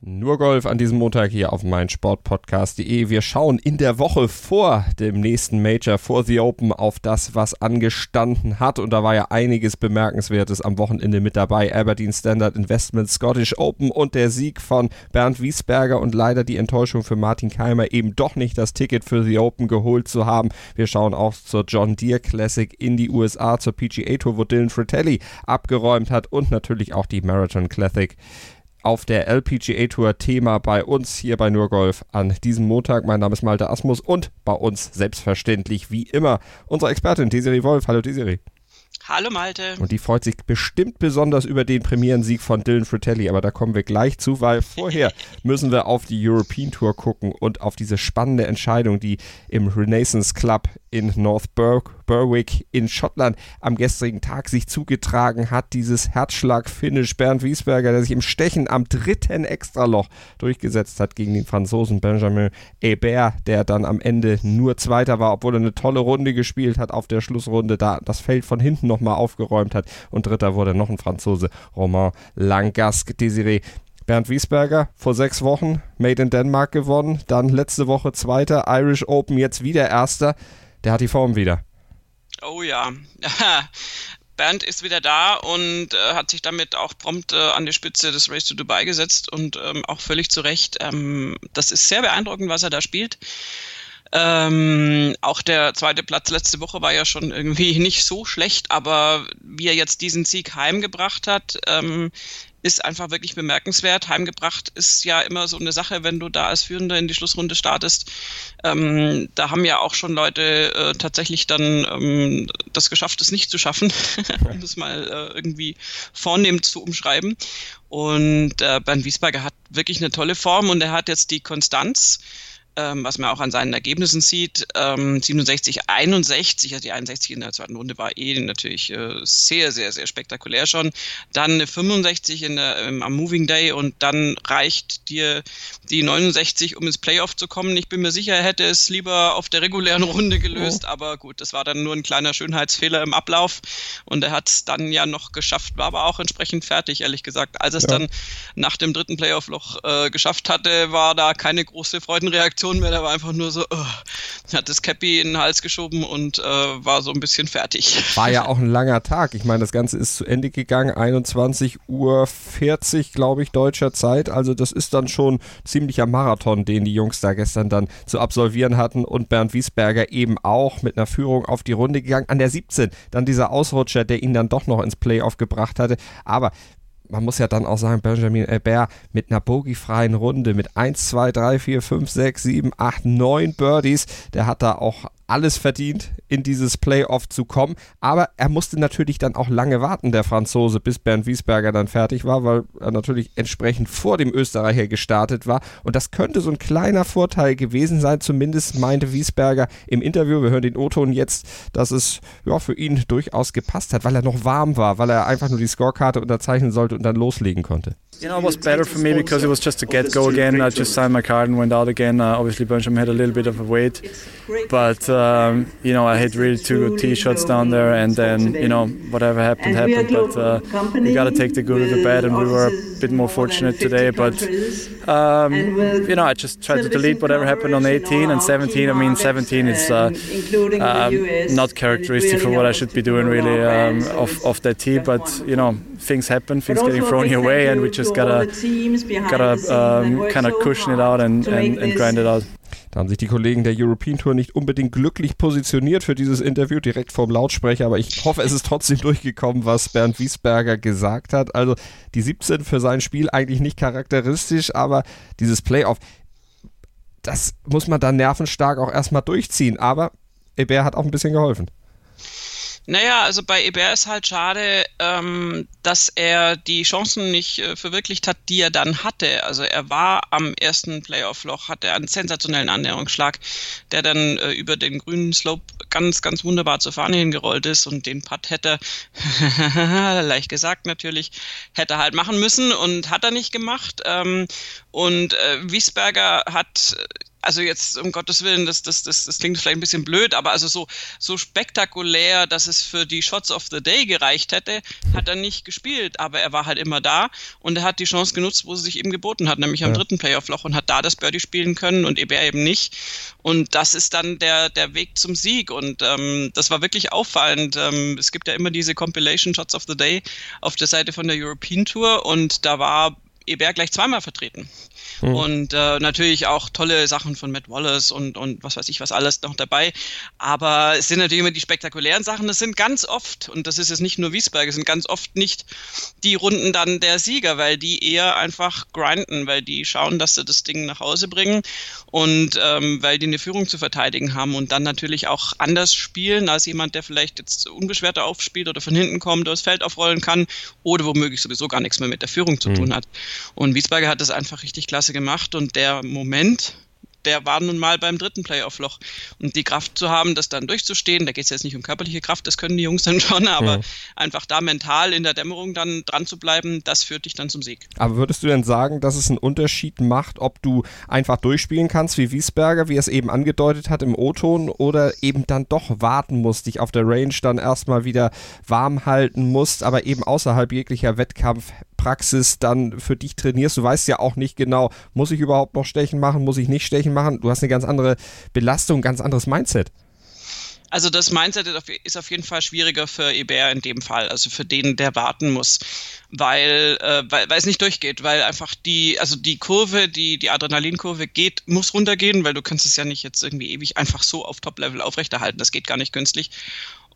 nur Golf an diesem Montag hier auf meinsportpodcast.de. Wir schauen in der Woche vor dem nächsten Major, vor The Open, auf das, was angestanden hat. Und da war ja einiges Bemerkenswertes am Wochenende mit dabei. Aberdeen Standard Investment, Scottish Open und der Sieg von Bernd Wiesberger und leider die Enttäuschung für Martin Keimer, eben doch nicht das Ticket für The Open geholt zu haben. Wir schauen auch zur John Deere Classic in die USA, zur PGA Tour, wo Dylan Fratelli abgeräumt hat und natürlich auch die Marathon Classic auf der LPGA Tour Thema bei uns hier bei Nurgolf an diesem Montag. Mein Name ist Malte Asmus und bei uns selbstverständlich wie immer unsere Expertin Desiree Wolf. Hallo Desiree. Hallo Malte. Und die freut sich bestimmt besonders über den Premierensieg von Dylan Fratelli, aber da kommen wir gleich zu, weil vorher müssen wir auf die European Tour gucken und auf diese spannende Entscheidung, die im Renaissance Club in North Bur Berwick in Schottland am gestrigen Tag sich zugetragen hat. Dieses Herzschlag-Finish Bernd Wiesberger, der sich im Stechen am dritten Extraloch durchgesetzt hat gegen den Franzosen Benjamin Hebert, der dann am Ende nur Zweiter war, obwohl er eine tolle Runde gespielt hat auf der Schlussrunde, da das Feld von hinten nochmal aufgeräumt hat. Und Dritter wurde noch ein Franzose, Romain Langasque. Desiree, Bernd Wiesberger vor sechs Wochen Made in Denmark gewonnen, dann letzte Woche Zweiter, Irish Open, jetzt wieder Erster der hat die Form wieder. Oh ja. Bernd ist wieder da und äh, hat sich damit auch prompt äh, an die Spitze des Race to Dubai gesetzt und ähm, auch völlig zu Recht. Ähm, das ist sehr beeindruckend, was er da spielt. Ähm, auch der zweite Platz letzte Woche war ja schon irgendwie nicht so schlecht, aber wie er jetzt diesen Sieg heimgebracht hat, ähm, ist einfach wirklich bemerkenswert. Heimgebracht ist ja immer so eine Sache, wenn du da als Führender in die Schlussrunde startest. Ähm, da haben ja auch schon Leute äh, tatsächlich dann ähm, das geschafft, es nicht zu schaffen, um das mal äh, irgendwie vornehm zu umschreiben. Und äh, Bernd Wiesberger hat wirklich eine tolle Form und er hat jetzt die Konstanz ähm, was man auch an seinen Ergebnissen sieht. Ähm, 67, 61, also die 61 in der zweiten Runde war eh natürlich äh, sehr, sehr, sehr spektakulär schon. Dann eine 65 in der, ähm, am Moving Day und dann reicht dir die 69, um ins Playoff zu kommen. Ich bin mir sicher, er hätte es lieber auf der regulären Runde gelöst, oh. aber gut, das war dann nur ein kleiner Schönheitsfehler im Ablauf und er hat es dann ja noch geschafft, war aber auch entsprechend fertig, ehrlich gesagt. Als es ja. dann nach dem dritten Playoff-Loch äh, geschafft hatte, war da keine große Freudenreaktion Reaktion mehr, der war einfach nur so, uh, hat das Cappy in den Hals geschoben und uh, war so ein bisschen fertig. War ja auch ein langer Tag. Ich meine, das Ganze ist zu Ende gegangen, 21 Uhr 40, glaube ich, deutscher Zeit. Also das ist dann schon ziemlicher Marathon, den die Jungs da gestern dann zu absolvieren hatten und Bernd Wiesberger eben auch mit einer Führung auf die Runde gegangen. An der 17 dann dieser Ausrutscher, der ihn dann doch noch ins Playoff gebracht hatte. Aber man muss ja dann auch sagen, Benjamin Albert mit einer bogiefreien Runde mit 1, 2, 3, 4, 5, 6, 7, 8, 9 Birdies, der hat da auch alles verdient, in dieses Playoff zu kommen. Aber er musste natürlich dann auch lange warten, der Franzose, bis Bernd Wiesberger dann fertig war, weil er natürlich entsprechend vor dem Österreicher gestartet war. Und das könnte so ein kleiner Vorteil gewesen sein, zumindest meinte Wiesberger im Interview, wir hören den O-Ton jetzt, dass es ja, für ihn durchaus gepasst hat, weil er noch warm war, weil er einfach nur die Scorekarte unterzeichnen sollte und dann loslegen konnte. You know, it was better for me because it was just a get go again. I just signed my card and went out again. Uh, obviously, Benjamin had a little bit of a wait, but um, you know, I hit really two good tee shots down there, and then you know, whatever happened happened. But uh, you got to take the good with the bad, and we were a bit more fortunate today. But um, you know, I just tried to delete whatever happened on 18 and 17. I mean, 17 is uh, um, not characteristic for what I should be doing really um, off off that tee, but you know, things happen, things getting thrown your way, and we just gotta, gotta um, kind of cushion it out and, and, and grind it out. Haben sich die Kollegen der European Tour nicht unbedingt glücklich positioniert für dieses Interview direkt vorm Lautsprecher, aber ich hoffe, es ist trotzdem durchgekommen, was Bernd Wiesberger gesagt hat. Also die 17 für sein Spiel eigentlich nicht charakteristisch, aber dieses Playoff, das muss man dann nervenstark auch erstmal durchziehen. Aber Ebert hat auch ein bisschen geholfen. Naja, also bei Eber ist halt schade, ähm, dass er die Chancen nicht äh, verwirklicht hat, die er dann hatte. Also er war am ersten Playoff-Loch, hatte einen sensationellen Annäherungsschlag, der dann äh, über den grünen Slope ganz, ganz wunderbar zur Fahne hingerollt ist und den Putt hätte, leicht gesagt natürlich, hätte halt machen müssen und hat er nicht gemacht. Ähm, und äh, Wiesberger hat also jetzt um Gottes Willen, das, das, das, das klingt vielleicht ein bisschen blöd, aber also so, so spektakulär, dass es für die Shots of the Day gereicht hätte, hat er nicht gespielt. Aber er war halt immer da und er hat die Chance genutzt, wo sie sich eben geboten hat, nämlich am ja. dritten Playoff-Loch und hat da das Birdie spielen können und Eber eben nicht. Und das ist dann der, der Weg zum Sieg. Und ähm, das war wirklich auffallend. Ähm, es gibt ja immer diese Compilation Shots of the Day auf der Seite von der European Tour und da war Eber gleich zweimal vertreten. Mhm. Und äh, natürlich auch tolle Sachen von Matt Wallace und, und was weiß ich was alles noch dabei. Aber es sind natürlich immer die spektakulären Sachen. Das sind ganz oft, und das ist jetzt nicht nur Wiesberg, es sind ganz oft nicht die Runden dann der Sieger, weil die eher einfach grinden, weil die schauen, dass sie das Ding nach Hause bringen und ähm, weil die eine Führung zu verteidigen haben und dann natürlich auch anders spielen als jemand, der vielleicht jetzt unbeschwerter aufspielt oder von hinten kommt oder das Feld aufrollen kann oder womöglich sowieso gar nichts mehr mit der Führung zu mhm. tun hat. Und Wiesberger hat das einfach richtig klasse gemacht und der Moment, der war nun mal beim dritten Playoff-Loch. Und die Kraft zu haben, das dann durchzustehen, da geht es jetzt nicht um körperliche Kraft, das können die Jungs dann schon, aber mhm. einfach da mental in der Dämmerung dann dran zu bleiben, das führt dich dann zum Sieg. Aber würdest du denn sagen, dass es einen Unterschied macht, ob du einfach durchspielen kannst wie Wiesberger, wie er es eben angedeutet hat im O-Ton, oder eben dann doch warten musst, dich auf der Range dann erstmal wieder warm halten musst, aber eben außerhalb jeglicher Wettkampf Praxis dann für dich trainierst. Du weißt ja auch nicht genau, muss ich überhaupt noch Stechen machen, muss ich nicht Stechen machen. Du hast eine ganz andere Belastung, ganz anderes Mindset. Also das Mindset ist auf jeden Fall schwieriger für Eber in dem Fall, also für den, der warten muss, weil, äh, weil, weil es nicht durchgeht, weil einfach die, also die Kurve, die, die Adrenalinkurve geht, muss runtergehen, weil du kannst es ja nicht jetzt irgendwie ewig einfach so auf Top-Level aufrechterhalten, das geht gar nicht künstlich.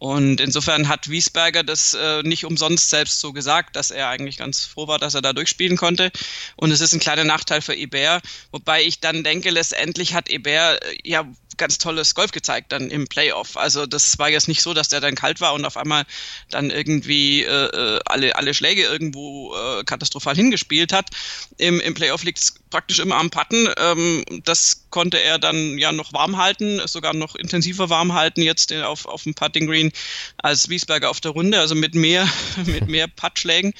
Und insofern hat Wiesberger das äh, nicht umsonst selbst so gesagt, dass er eigentlich ganz froh war, dass er da durchspielen konnte. Und es ist ein kleiner Nachteil für Eber, wobei ich dann denke, letztendlich hat Eber äh, ja ganz tolles Golf gezeigt dann im Playoff. Also das war jetzt nicht so, dass der dann kalt war und auf einmal dann irgendwie äh, äh alle, alle Schläge irgendwo äh, katastrophal hingespielt hat. Im, im Playoff liegt es praktisch immer am Patten. Ähm, das konnte er dann ja noch warm halten, sogar noch intensiver warm halten jetzt auf, auf dem Putting Green als Wiesberger auf der Runde, also mit mehr, mit mehr Puttschlägen.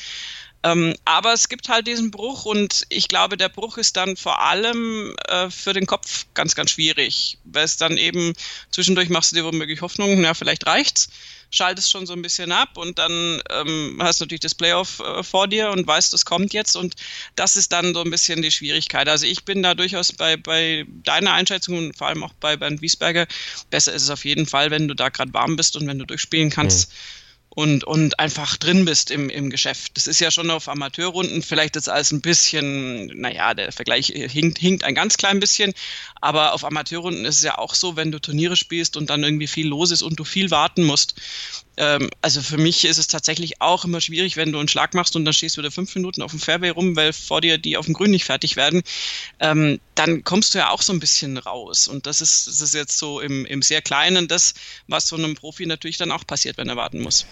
Ähm, aber es gibt halt diesen Bruch und ich glaube, der Bruch ist dann vor allem äh, für den Kopf ganz, ganz schwierig, weil es dann eben zwischendurch machst du dir womöglich Hoffnung, ja, vielleicht reicht's, schaltest schon so ein bisschen ab und dann ähm, hast du natürlich das Playoff äh, vor dir und weißt, das kommt jetzt und das ist dann so ein bisschen die Schwierigkeit. Also ich bin da durchaus bei, bei deiner Einschätzung und vor allem auch bei Bernd Wiesberger, besser ist es auf jeden Fall, wenn du da gerade warm bist und wenn du durchspielen kannst. Mhm und, und einfach drin bist im, im Geschäft. Das ist ja schon auf Amateurrunden vielleicht jetzt als ein bisschen, naja, der Vergleich hinkt, hinkt ein ganz klein bisschen, aber auf Amateurrunden ist es ja auch so, wenn du Turniere spielst und dann irgendwie viel los ist und du viel warten musst, ähm, also für mich ist es tatsächlich auch immer schwierig, wenn du einen Schlag machst und dann stehst du wieder fünf Minuten auf dem Fairway rum, weil vor dir die auf dem Grün nicht fertig werden, ähm, dann kommst du ja auch so ein bisschen raus. Und das ist, das ist jetzt so im, im sehr Kleinen das, was so einem Profi natürlich dann auch passiert, wenn er warten muss.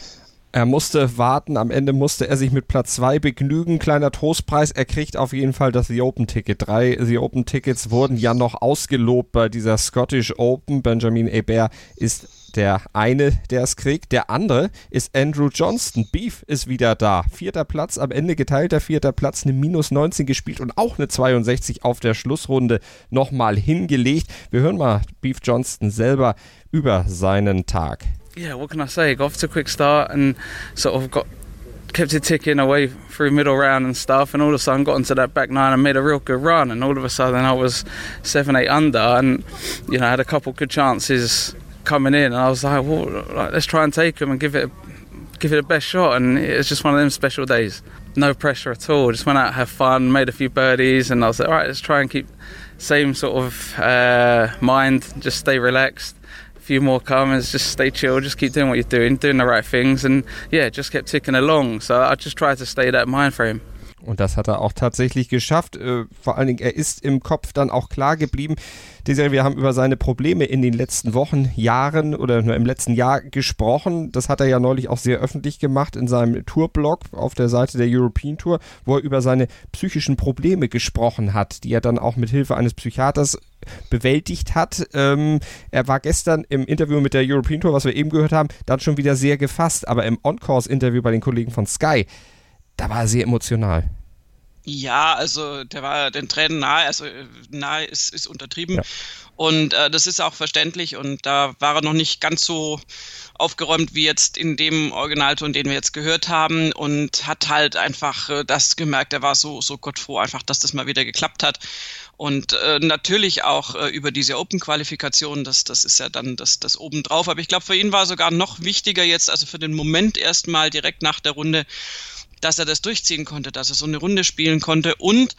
Er musste warten, am Ende musste er sich mit Platz 2 begnügen. Kleiner Trostpreis, er kriegt auf jeden Fall das The Open Ticket. Drei The Open Tickets wurden ja noch ausgelobt bei dieser Scottish Open. Benjamin Hebert ist der eine, der es kriegt. Der andere ist Andrew Johnston. Beef ist wieder da. Vierter Platz, am Ende geteilter vierter Platz, eine minus 19 gespielt und auch eine 62 auf der Schlussrunde nochmal hingelegt. Wir hören mal Beef Johnston selber über seinen Tag. Yeah, what can I say? Got off to a quick start and sort of got kept it ticking away through middle round and stuff and all of a sudden got into that back nine and made a real good run and all of a sudden I was seven eight under and you know had a couple good chances coming in, and I was like, well, like, let's try and take them and give it, give it a best shot. And it was just one of them special days. No pressure at all. Just went out, have fun, made a few birdies, and I was like, all right, let's try and keep same sort of uh, mind. Just stay relaxed. Few more comments, just stay chill, just keep doing what you're doing, doing the right things, and yeah, just kept ticking along. So I just tried to stay that mind frame. Und das hat er auch tatsächlich geschafft. Äh, vor allen Dingen, er ist im Kopf dann auch klar geblieben. Desiree, wir haben über seine Probleme in den letzten Wochen, Jahren oder nur im letzten Jahr gesprochen. Das hat er ja neulich auch sehr öffentlich gemacht in seinem Tourblog auf der Seite der European Tour, wo er über seine psychischen Probleme gesprochen hat, die er dann auch mit Hilfe eines Psychiaters bewältigt hat. Ähm, er war gestern im Interview mit der European Tour, was wir eben gehört haben, dann schon wieder sehr gefasst, aber im On-Course-Interview bei den Kollegen von Sky, da war er sehr emotional. Ja, also der war den Tränen nahe, also äh, nahe ist, ist untertrieben. Ja. Und äh, das ist auch verständlich und da war er noch nicht ganz so aufgeräumt wie jetzt in dem Originalton, den wir jetzt gehört haben und hat halt einfach äh, das gemerkt, er war so, so Gott froh einfach, dass das mal wieder geklappt hat. Und äh, natürlich auch äh, über diese Open-Qualifikation, das, das ist ja dann das, das obendrauf. Aber ich glaube, für ihn war sogar noch wichtiger jetzt, also für den Moment erstmal direkt nach der Runde, dass er das durchziehen konnte, dass er so eine Runde spielen konnte und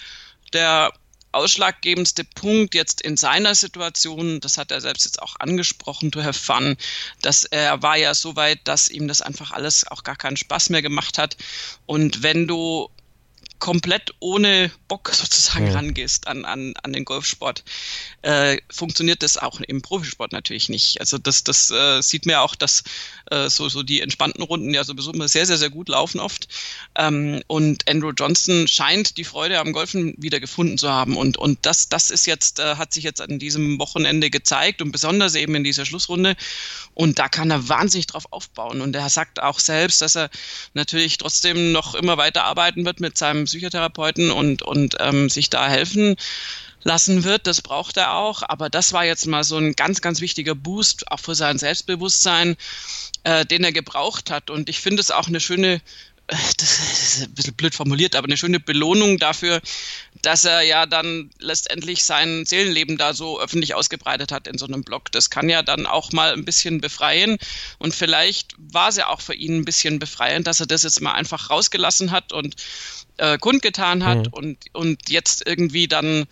der ausschlaggebendste Punkt jetzt in seiner Situation, das hat er selbst jetzt auch angesprochen, to have fun, dass er war ja so weit, dass ihm das einfach alles auch gar keinen Spaß mehr gemacht hat. Und wenn du komplett ohne Bock sozusagen ja. rangehst an, an, an den Golfsport, äh, funktioniert das auch im Profisport natürlich nicht. Also das, das äh, sieht man ja auch, dass äh, so, so die entspannten Runden ja sowieso immer sehr, sehr, sehr gut laufen oft. Ähm, und Andrew Johnson scheint die Freude am Golfen wieder gefunden zu haben. Und, und das, das ist jetzt, äh, hat sich jetzt an diesem Wochenende gezeigt und besonders eben in dieser Schlussrunde. Und da kann er wahnsinnig drauf aufbauen. Und er sagt auch selbst, dass er natürlich trotzdem noch immer weiter arbeiten wird mit seinem Psychotherapeuten und, und ähm, sich da helfen lassen wird. Das braucht er auch. Aber das war jetzt mal so ein ganz, ganz wichtiger Boost, auch für sein Selbstbewusstsein, äh, den er gebraucht hat. Und ich finde es auch eine schöne das ist ein bisschen blöd formuliert, aber eine schöne Belohnung dafür, dass er ja dann letztendlich sein Seelenleben da so öffentlich ausgebreitet hat in so einem Blog. Das kann ja dann auch mal ein bisschen befreien und vielleicht war es ja auch für ihn ein bisschen befreiend, dass er das jetzt mal einfach rausgelassen hat und äh, kundgetan hat mhm. und, und jetzt irgendwie dann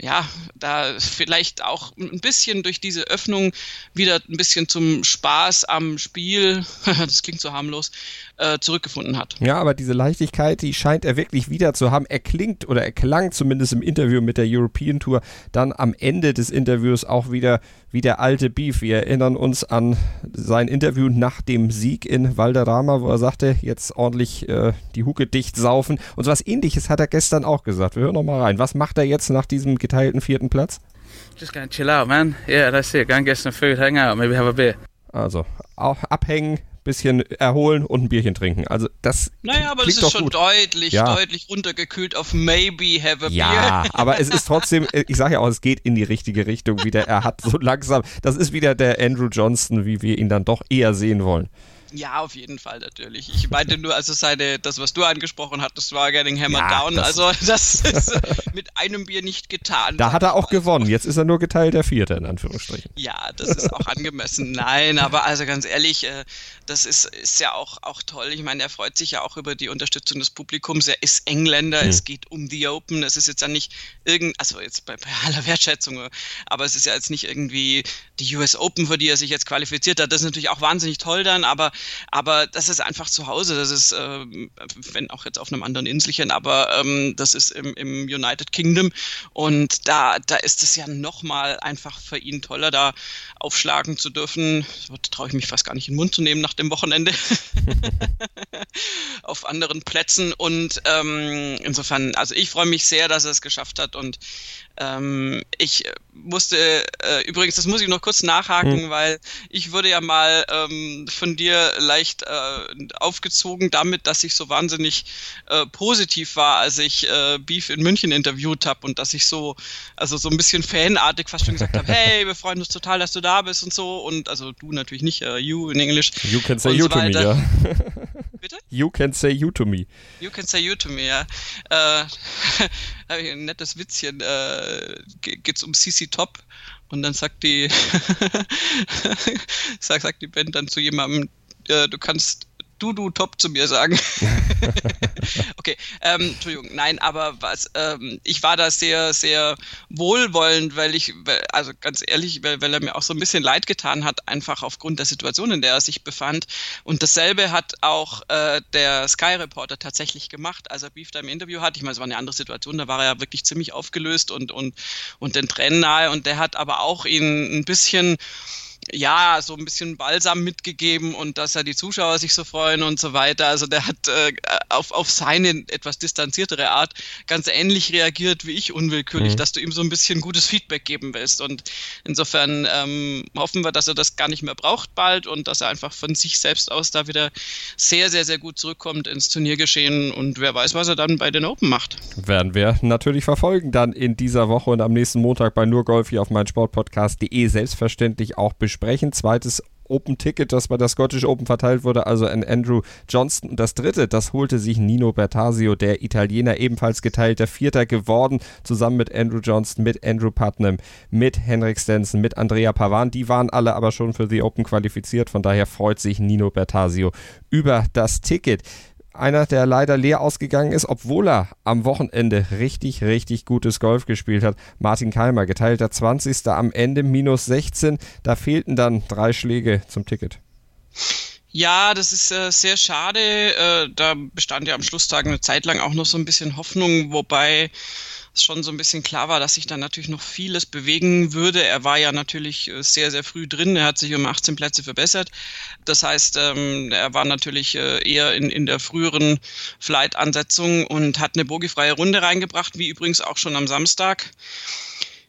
ja, da vielleicht auch ein bisschen durch diese Öffnung wieder ein bisschen zum Spaß am Spiel, das klingt so harmlos, äh, zurückgefunden hat. Ja, aber diese Leichtigkeit, die scheint er wirklich wieder zu haben. Er klingt oder er klang zumindest im Interview mit der European Tour dann am Ende des Interviews auch wieder wie der alte Beef. Wir erinnern uns an sein Interview nach dem Sieg in Valderrama, wo er sagte, jetzt ordentlich äh, die Hucke dicht saufen. Und so was ähnliches hat er gestern auch gesagt. Wir hören noch mal rein. Was macht er jetzt nach diesem geteilten vierten Platz? Just gonna chill out, man. Yeah, that's it. Go and get some food, hang out, maybe have a beer. Also, auch abhängen, bisschen erholen und ein Bierchen trinken. Also das Naja, aber das ist schon gut. deutlich, ja. deutlich runtergekühlt auf maybe have a ja, beer. Ja, aber es ist trotzdem, ich sage ja auch, es geht in die richtige Richtung wieder. Er hat so langsam, das ist wieder der Andrew Johnston, wie wir ihn dann doch eher sehen wollen. Ja, auf jeden Fall natürlich. Ich meinte nur, also seine, das, was du angesprochen hattest, war Getting Hammered ja, Down. Das also das ist mit einem Bier nicht getan. Da hat er auch gewonnen. Jetzt ist er nur geteilt der Vierte, in Anführungsstrichen. Ja, das ist auch angemessen. Nein, aber also ganz ehrlich, äh, das ist, ist ja auch, auch toll. Ich meine, er freut sich ja auch über die Unterstützung des Publikums. Er ist Engländer, hm. es geht um The Open. Es ist jetzt ja nicht irgend, also jetzt bei, bei aller Wertschätzung, aber es ist ja jetzt nicht irgendwie die US Open, für die er sich jetzt qualifiziert hat. Das ist natürlich auch wahnsinnig toll dann, aber aber das ist einfach zu Hause. Das ist, äh, wenn auch jetzt auf einem anderen Inselchen, aber ähm, das ist im, im United Kingdom. Und da, da ist es ja nochmal einfach für ihn toller, da aufschlagen zu dürfen. Da traue ich mich fast gar nicht in den Mund zu nehmen nach dem Wochenende. auf anderen Plätzen. Und ähm, insofern, also ich freue mich sehr, dass er es geschafft hat. Und ähm, ich musste, äh, übrigens, das muss ich noch kurz nachhaken, hm. weil ich wurde ja mal ähm, von dir leicht äh, aufgezogen damit, dass ich so wahnsinnig äh, positiv war, als ich äh, Beef in München interviewt habe und dass ich so, also so ein bisschen fanartig fast schon gesagt habe, hey, wir freuen uns total, dass du da bist und so. Und also du natürlich nicht, uh, you in Englisch. You can say you so to me, ja. You can say you to me. You can say you to me, ja. Äh, habe ich ein nettes Witzchen. Äh, geht's um CC Top und dann sagt die sagt die Band dann zu jemandem, äh, du kannst du, du, top zu mir sagen. okay, ähm, Entschuldigung, nein, aber was, ähm, ich war da sehr, sehr wohlwollend, weil ich, also ganz ehrlich, weil, weil er mir auch so ein bisschen leid getan hat, einfach aufgrund der Situation, in der er sich befand. Und dasselbe hat auch äh, der Sky-Reporter tatsächlich gemacht, als er Beef da im Interview hat. Ich meine, es war eine andere Situation, da war er ja wirklich ziemlich aufgelöst und, und, und den Tränen nahe. Und der hat aber auch ihn ein bisschen ja, so ein bisschen Balsam mitgegeben und dass ja die Zuschauer sich so freuen und so weiter. Also der hat äh, auf, auf seine etwas distanziertere Art ganz ähnlich reagiert wie ich unwillkürlich, mhm. dass du ihm so ein bisschen gutes Feedback geben willst. Und insofern ähm, hoffen wir, dass er das gar nicht mehr braucht bald und dass er einfach von sich selbst aus da wieder sehr, sehr, sehr gut zurückkommt ins Turniergeschehen und wer weiß, was er dann bei den Open macht. Werden wir natürlich verfolgen dann in dieser Woche und am nächsten Montag bei nur Golf hier auf meinsportpodcast.de selbstverständlich auch besprechen besprechen. Zweites Open Ticket, das bei der Scottish Open verteilt wurde, also an Andrew Johnston. Und das dritte, das holte sich Nino Bertasio, der Italiener, ebenfalls geteilter Vierter geworden, zusammen mit Andrew Johnston, mit Andrew Putnam, mit Henrik Stenson, mit Andrea Pavan. Die waren alle aber schon für die Open qualifiziert, von daher freut sich Nino Bertasio über das Ticket einer, der leider leer ausgegangen ist, obwohl er am Wochenende richtig, richtig gutes Golf gespielt hat. Martin Keimer, geteilter 20. am Ende, minus 16. Da fehlten dann drei Schläge zum Ticket. Ja, das ist äh, sehr schade. Äh, da bestand ja am Schlusstag eine Zeit lang auch noch so ein bisschen Hoffnung, wobei schon so ein bisschen klar war, dass sich da natürlich noch vieles bewegen würde. Er war ja natürlich äh, sehr, sehr früh drin. Er hat sich um 18 Plätze verbessert. Das heißt, ähm, er war natürlich äh, eher in, in der früheren Flight-Ansetzung und hat eine bogiefreie Runde reingebracht, wie übrigens auch schon am Samstag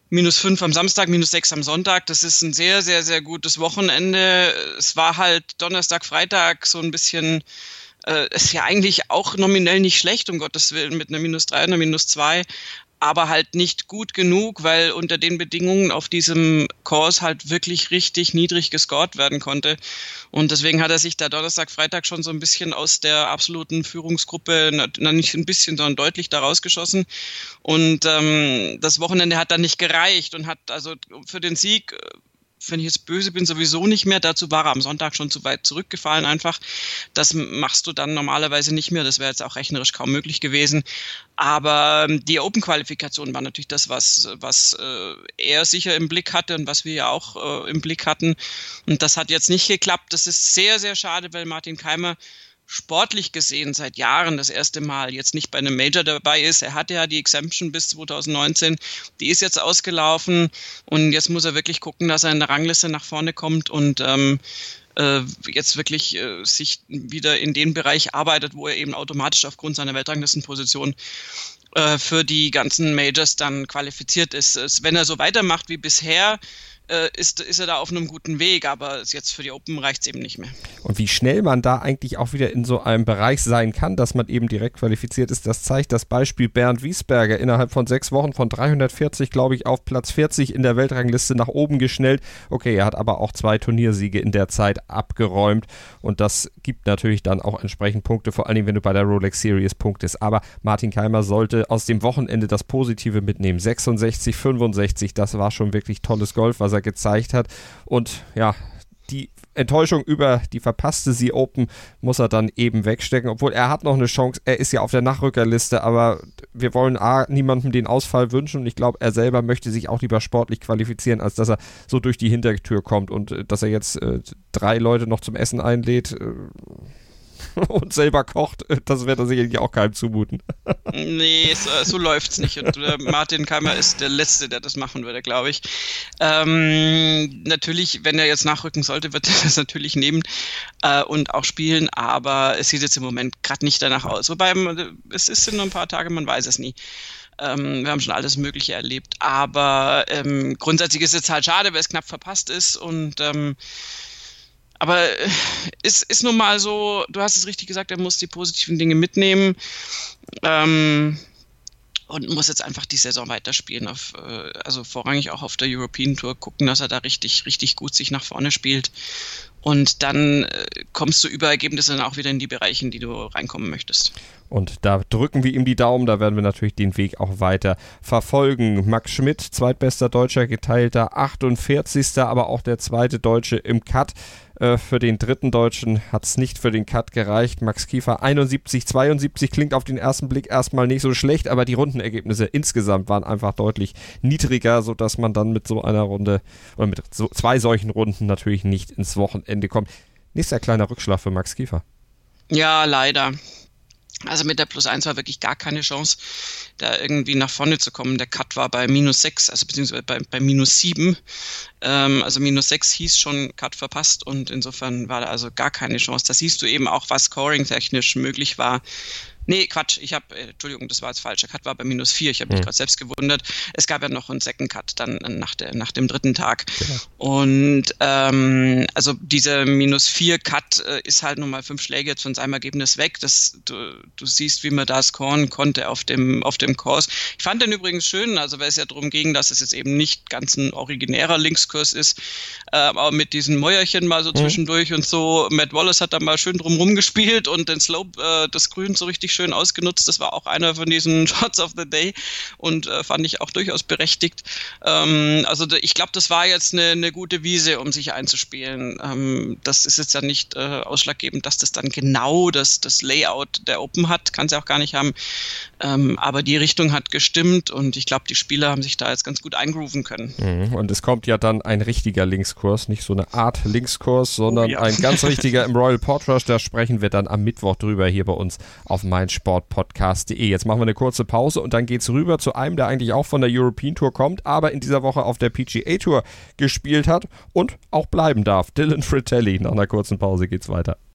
minus fünf am Samstag, minus sechs am Sonntag. Das ist ein sehr, sehr, sehr gutes Wochenende. Es war halt Donnerstag, Freitag so ein bisschen, äh, ist ja eigentlich auch nominell nicht schlecht, um Gottes Willen, mit einer minus drei, einer minus zwei aber halt nicht gut genug, weil unter den Bedingungen auf diesem Kurs halt wirklich richtig niedrig gescored werden konnte. Und deswegen hat er sich da Donnerstag, Freitag schon so ein bisschen aus der absoluten Führungsgruppe, na, nicht ein bisschen, sondern deutlich da rausgeschossen. Und ähm, das Wochenende hat dann nicht gereicht und hat also für den Sieg wenn ich jetzt böse bin, sowieso nicht mehr. Dazu war er am Sonntag schon zu weit zurückgefallen einfach. Das machst du dann normalerweise nicht mehr. Das wäre jetzt auch rechnerisch kaum möglich gewesen. Aber ähm, die Open-Qualifikation war natürlich das, was, was äh, er sicher im Blick hatte und was wir ja auch äh, im Blick hatten. Und das hat jetzt nicht geklappt. Das ist sehr, sehr schade, weil Martin Keimer sportlich gesehen seit Jahren das erste Mal jetzt nicht bei einem Major dabei ist. Er hatte ja die Exemption bis 2019, die ist jetzt ausgelaufen und jetzt muss er wirklich gucken, dass er in der Rangliste nach vorne kommt und ähm, äh, jetzt wirklich äh, sich wieder in den Bereich arbeitet, wo er eben automatisch aufgrund seiner Weltranglistenposition äh, für die ganzen Majors dann qualifiziert ist. Wenn er so weitermacht wie bisher, äh, ist, ist er da auf einem guten Weg, aber jetzt für die Open reicht es eben nicht mehr. Und wie schnell man da eigentlich auch wieder in so einem Bereich sein kann, dass man eben direkt qualifiziert ist, das zeigt das Beispiel Bernd Wiesberger innerhalb von sechs Wochen von 340, glaube ich, auf Platz 40 in der Weltrangliste nach oben geschnellt. Okay, er hat aber auch zwei Turniersiege in der Zeit abgeräumt und das gibt natürlich dann auch entsprechend Punkte, vor allem wenn du bei der Rolex Series punktest. Aber Martin Keimer sollte aus dem Wochenende das Positive mitnehmen. 66, 65, das war schon wirklich tolles Golf, was er gezeigt hat. Und ja, die Enttäuschung über die verpasste Sie Open muss er dann eben wegstecken, obwohl er hat noch eine Chance. Er ist ja auf der Nachrückerliste, aber wir wollen A, niemandem den Ausfall wünschen und ich glaube, er selber möchte sich auch lieber sportlich qualifizieren, als dass er so durch die Hintertür kommt und äh, dass er jetzt äh, drei Leute noch zum Essen einlädt. Äh, und selber kocht, das wird er sicherlich auch keinem zumuten. nee, so, so läuft's nicht. Und äh, Martin Keimer ist der Letzte, der das machen würde, glaube ich. Ähm, natürlich, wenn er jetzt nachrücken sollte, wird er das natürlich nehmen äh, und auch spielen, aber es sieht jetzt im Moment gerade nicht danach aus. Wobei, es ist nur ein paar Tage, man weiß es nie. Ähm, wir haben schon alles Mögliche erlebt. Aber ähm, grundsätzlich ist es halt schade, weil es knapp verpasst ist und ähm, aber es ist nun mal so, du hast es richtig gesagt, er muss die positiven Dinge mitnehmen. Ähm, und muss jetzt einfach die Saison weiterspielen, auf, äh, also vorrangig auch auf der European Tour gucken, dass er da richtig, richtig gut sich nach vorne spielt. Und dann äh, kommst du über Ergebnisse dann auch wieder in die Bereiche, in die du reinkommen möchtest. Und da drücken wir ihm die Daumen, da werden wir natürlich den Weg auch weiter verfolgen. Max Schmidt, zweitbester Deutscher, geteilter 48. aber auch der zweite Deutsche im Cut. Äh, für den dritten Deutschen hat es nicht für den Cut gereicht. Max Kiefer 71, 72 klingt auf den ersten Blick erstmal nicht so schlecht, aber die Rundenergebnisse insgesamt waren einfach deutlich niedriger, sodass man dann mit so einer Runde oder mit so zwei solchen Runden natürlich nicht ins Wochenende kommt. Nächster kleiner Rückschlag für Max Kiefer. Ja, leider. Also mit der Plus 1 war wirklich gar keine Chance, da irgendwie nach vorne zu kommen. Der Cut war bei minus 6, also beziehungsweise bei, bei minus 7. Ähm, also minus 6 hieß schon Cut verpasst und insofern war da also gar keine Chance. Da siehst du eben auch, was scoring-technisch möglich war. Nee, Quatsch, ich habe, äh, Entschuldigung, das war jetzt falsch. Der Cut war bei minus vier. Ich habe mich mhm. gerade selbst gewundert. Es gab ja noch einen Second Cut dann äh, nach, der, nach dem dritten Tag. Genau. Und ähm, also dieser minus vier Cut äh, ist halt nochmal fünf Schläge jetzt von seinem Ergebnis weg. Das, du, du siehst, wie man da scoren konnte auf dem, auf dem Kurs. Ich fand den übrigens schön, also weil es ja darum ging, dass es jetzt eben nicht ganz ein originärer Linkskurs ist, äh, aber mit diesen Mäuerchen mal so mhm. zwischendurch und so. Matt Wallace hat da mal schön drum rumgespielt und den Slope, äh, das Grün so richtig schön ausgenutzt. Das war auch einer von diesen Shots of the Day und äh, fand ich auch durchaus berechtigt. Ähm, also ich glaube, das war jetzt eine, eine, gute Wiese, um sich einzuspielen. Ähm, das ist jetzt ja nicht äh, ausschlaggebend, dass das dann genau das, das Layout der Open hat, kann sie auch gar nicht haben. Ähm, aber die Richtung hat gestimmt und ich glaube, die Spieler haben sich da jetzt ganz gut eingrooven können. Mhm. Und es kommt ja dann ein richtiger Linkskurs, nicht so eine Art Linkskurs, sondern oh, ja. ein ganz richtiger im Royal Portrush. Da sprechen wir dann am Mittwoch drüber hier bei uns auf meinsportpodcast.de. Jetzt machen wir eine kurze Pause und dann geht es rüber zu einem, der eigentlich auch von der European Tour kommt, aber in dieser Woche auf der PGA Tour gespielt hat und auch bleiben darf. Dylan Fritelli. Nach einer kurzen Pause geht's weiter.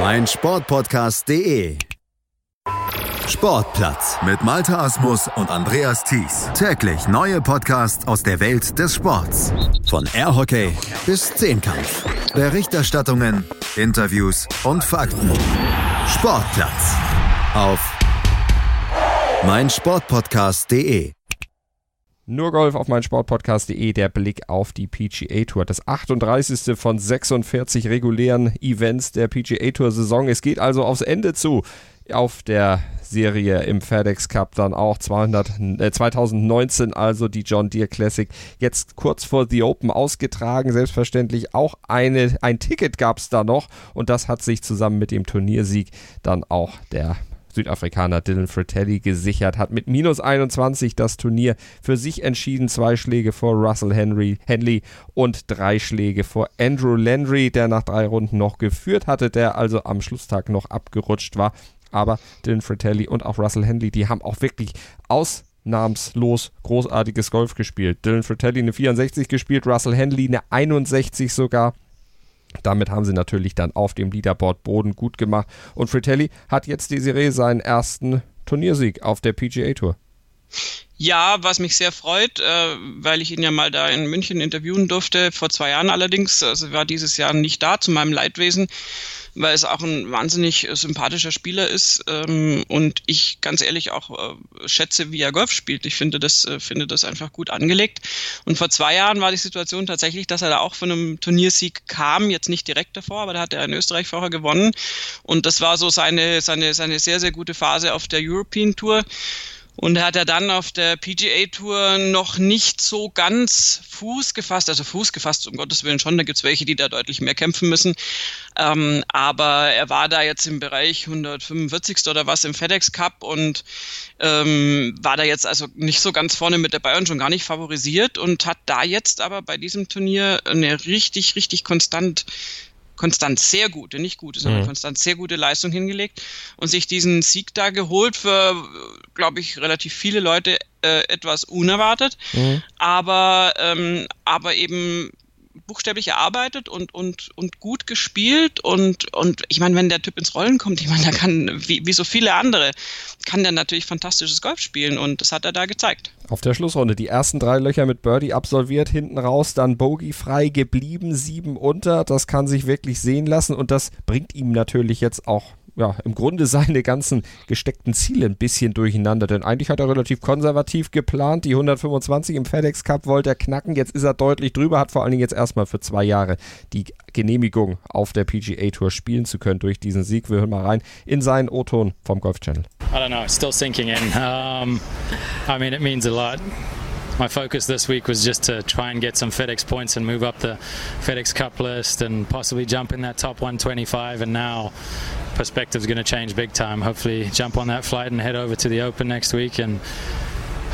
mein Sportpodcast.de Sportplatz mit Malta Asmus und Andreas Thies. Täglich neue Podcasts aus der Welt des Sports. Von Airhockey bis Zehnkampf. Berichterstattungen, Interviews und Fakten. Sportplatz auf mein Sportpodcast.de nur Golf auf mein Sportpodcast.de, der Blick auf die PGA Tour. Das 38. von 46 regulären Events der PGA Tour Saison. Es geht also aufs Ende zu. Auf der Serie im FedEx Cup dann auch 200, äh, 2019, also die John Deere Classic. Jetzt kurz vor The Open ausgetragen, selbstverständlich auch eine, ein Ticket gab es da noch und das hat sich zusammen mit dem Turniersieg dann auch der Südafrikaner Dylan Fratelli gesichert, hat mit minus 21 das Turnier für sich entschieden. Zwei Schläge vor Russell Henry, Henley und drei Schläge vor Andrew Landry, der nach drei Runden noch geführt hatte, der also am Schlusstag noch abgerutscht war. Aber Dylan Fratelli und auch Russell Henley, die haben auch wirklich ausnahmslos großartiges Golf gespielt. Dylan Fratelli eine 64 gespielt, Russell Henley eine 61 sogar. Damit haben sie natürlich dann auf dem Leaderboard Boden gut gemacht. Und Fratelli hat jetzt Desiree seinen ersten Turniersieg auf der PGA Tour. Ja, was mich sehr freut, äh, weil ich ihn ja mal da in München interviewen durfte, vor zwei Jahren allerdings, also war dieses Jahr nicht da, zu meinem Leidwesen weil es auch ein wahnsinnig äh, sympathischer Spieler ist ähm, und ich ganz ehrlich auch äh, schätze, wie er Golf spielt. Ich finde das, äh, finde das einfach gut angelegt. Und vor zwei Jahren war die Situation tatsächlich, dass er da auch von einem Turniersieg kam, jetzt nicht direkt davor, aber da hat er in Österreich vorher gewonnen. Und das war so seine, seine, seine sehr, sehr gute Phase auf der European Tour. Und er hat ja dann auf der PGA Tour noch nicht so ganz Fuß gefasst, also Fuß gefasst, um Gottes Willen schon, da gibt's welche, die da deutlich mehr kämpfen müssen. Ähm, aber er war da jetzt im Bereich 145. oder was im FedEx Cup und ähm, war da jetzt also nicht so ganz vorne mit dabei und schon gar nicht favorisiert und hat da jetzt aber bei diesem Turnier eine richtig, richtig konstant konstant sehr gute, nicht gute, sondern mhm. konstant sehr gute Leistung hingelegt und sich diesen Sieg da geholt für, glaube ich, relativ viele Leute äh, etwas unerwartet, mhm. aber, ähm, aber eben buchstäblich erarbeitet und, und, und gut gespielt. Und, und ich meine, wenn der Typ ins Rollen kommt, ich meine, der kann, wie, wie so viele andere, kann der natürlich fantastisches Golf spielen. Und das hat er da gezeigt. Auf der Schlussrunde die ersten drei Löcher mit Birdie absolviert, hinten raus dann Bogey frei geblieben, sieben unter, das kann sich wirklich sehen lassen. Und das bringt ihm natürlich jetzt auch ja, im Grunde seine ganzen gesteckten Ziele ein bisschen durcheinander. Denn eigentlich hat er relativ konservativ geplant. Die 125 im FedEx Cup wollte er knacken. Jetzt ist er deutlich drüber, hat vor allen Dingen jetzt erstmal für zwei Jahre die Genehmigung auf der PGA Tour spielen zu können durch diesen Sieg. Wir hören mal rein in seinen O-Ton vom Golf Channel. I don't know, still sinking in. Um, I mean, it means a lot. my focus this week was just to try and get some FedEx points and move up the FedEx Cup list and possibly jump in that top 125. And now perspective's going to change big time. Hopefully, jump on that flight and head over to the Open next week and